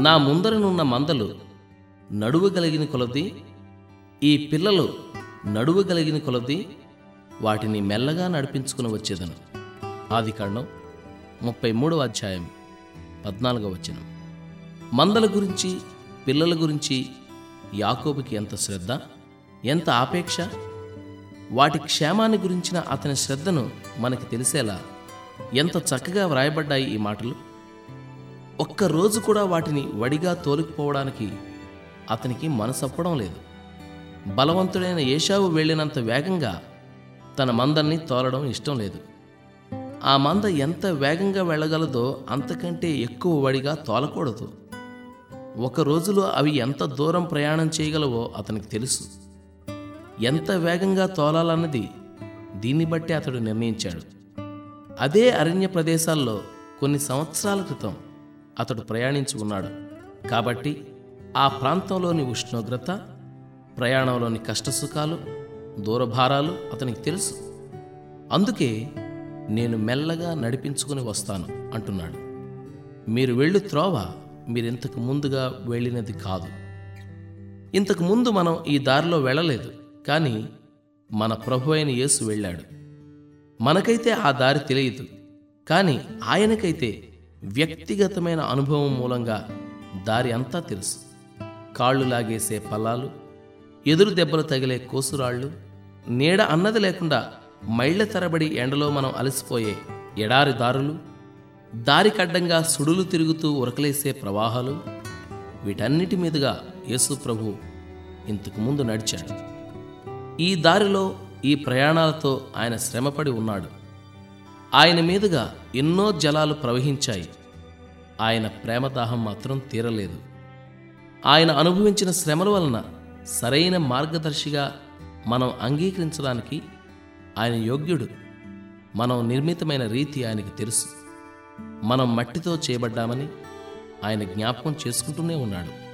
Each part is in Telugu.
నా ముందరనున్న మందలు నడువగలిగిన కొలది ఈ పిల్లలు నడువగలిగిన కొలది వాటిని మెల్లగా నడిపించుకుని వచ్చేదను. ఆది కాండం ముప్పై మూడవ అధ్యాయం పద్నాలుగవ వచనం. మందల గురించి పిల్లల గురించి యాకోబుకి ఎంత శ్రద్ధ ఎంత ఆపేక్ష? వాటి క్షేమాన్ని గురించిన అతని శ్రద్ధను మనకి తెలిసేలా ఎంత చక్కగా వ్రాయబడ్డాయి ఈ మాటలు? ఒక్క రోజు కూడా వాటిని వడిగా తోలుకుపోవడానికి అతనికి మనసప్పడం లేదు. బలవంతుడైన ఏషావు వెళ్ళినంత వేగంగా తన మందల్ని తోలడం ఇష్టం లేదు. ఆ మంద ఎంత వేగంగా వెళ్ళగలదో అంతకంటే ఎక్కువ వడిగా తోలకూడదు. ఒక రోజులో అవి ఎంత దూరం ప్రయాణం చేయగలవో అతనికి తెలుసు. ఎంత వేగంగా తోలాలన్నది దీన్ని బట్టి అతడు నిర్ణయించాడు. అదే అరణ్య ప్రదేశాల్లో కొన్ని సంవత్సరాల క్రితం అతడు ప్రయాణించి ఉన్నాడు. కాబట్టి ఆ ప్రాంతంలోని ఉష్ణోగ్రత ప్రయాణంలోని కష్టసుఖాలు దూరభారాలు అతనికి తెలుసు. అందుకే నేను మెల్లగా నడిపించుకుని వస్తాను అంటున్నాడు. మీరు వెళ్ళు త్రోవ మీరింతకు ముందుగా వెళ్ళినది కాదు. ఇంతకు ముందు మనం ఈ దారిలో వెళ్ళలేదు కానీ మన ప్రభు అయిన యేసు వెళ్ళాడు. మనకైతే ఆ దారి తెలియదు కానీ ఆయనకైతే వ్యక్తిగతమైన అనుభవం మూలంగా దారి అంతా తెలుసు. కాళ్ళు లాగేసే పల్లాలు ఎదురు దెబ్బలు తగిలే కోసురాళ్ళు నీడ అన్నది లేకుండా మైళ్ళ తరబడి ఎండలో మనం అలసిపోయే ఎడారి దారులు దారికడ్డంగా సుడులు తిరుగుతూ ఉరకలేసే ప్రవాహాలు వీటన్నిటి మీదుగా యేసు ప్రభు ఇంతకు ముందు నడిచాడు. ఈ దారిలో ఈ ప్రయాణాలతో ఆయన శ్రమపడి ఉన్నాడు. ఆయన మీదుగా ఎన్నో జలాలు ప్రవహించాయి. ఆయన ప్రేమదాహం మాత్రం తీరలేదు. ఆయన అనుభవించిన శ్రమల వలన సరైన మార్గదర్శిగా మనం అంగీకరించడానికి ఆయన యోగ్యుడు. మనం నిర్మితమైన రీతి ఆయనకి తెలుసు. మనం మట్టితో చేయబడ్డామని ఆయన జ్ఞాపకం చేసుకుంటూనే ఉన్నాడు.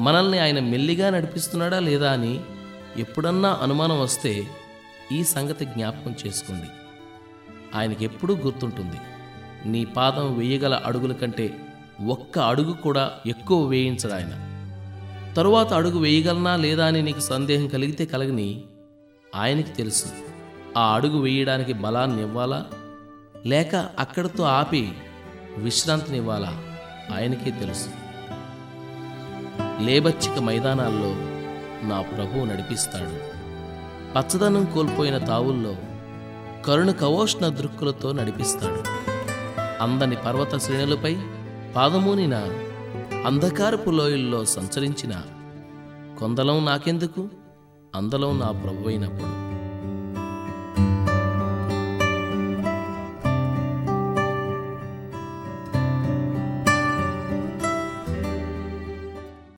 మనల్ని ఆయన మెల్లిగా నడిపిస్తున్నాడా లేదా అని ఎప్పుడన్నా అనుమానం వస్తే ఈ సంగతి జ్ఞాపకం చేసుకోండి. ఆయనకి ఎప్పుడూ గుర్తుంటుంది. నీ పాదం వేయగల అడుగుల కంటే ఒక్క అడుగు కూడా ఎక్కువ వేయించడు ఆయన. తరువాత అడుగు వేయగలనా లేదా అని నీకు సందేహం కలిగితే కలగని ఆయనకి తెలుసు. ఆ అడుగు వేయడానికి బలాన్ని ఇవ్వాలా? లేక అక్కడితో ఆపి విశ్రాంతినివ్వాలా ఆయనకే తెలుసు. లేబచ్చిక మైదానాల్లో నా ప్రభువు నడిపిస్తాడు. పచ్చదనం కోల్పోయిన తావుల్లో కరుణ కవోష్ణ దృక్కులతో నడిపిస్తాడు. అందని పర్వత శ్రేణులపై పాదమూనిన అంధకారపు లోయల్లో సంచరించిన కొందలం నాకెందుకు? అందలం నా ప్రభువైనప్పుడు.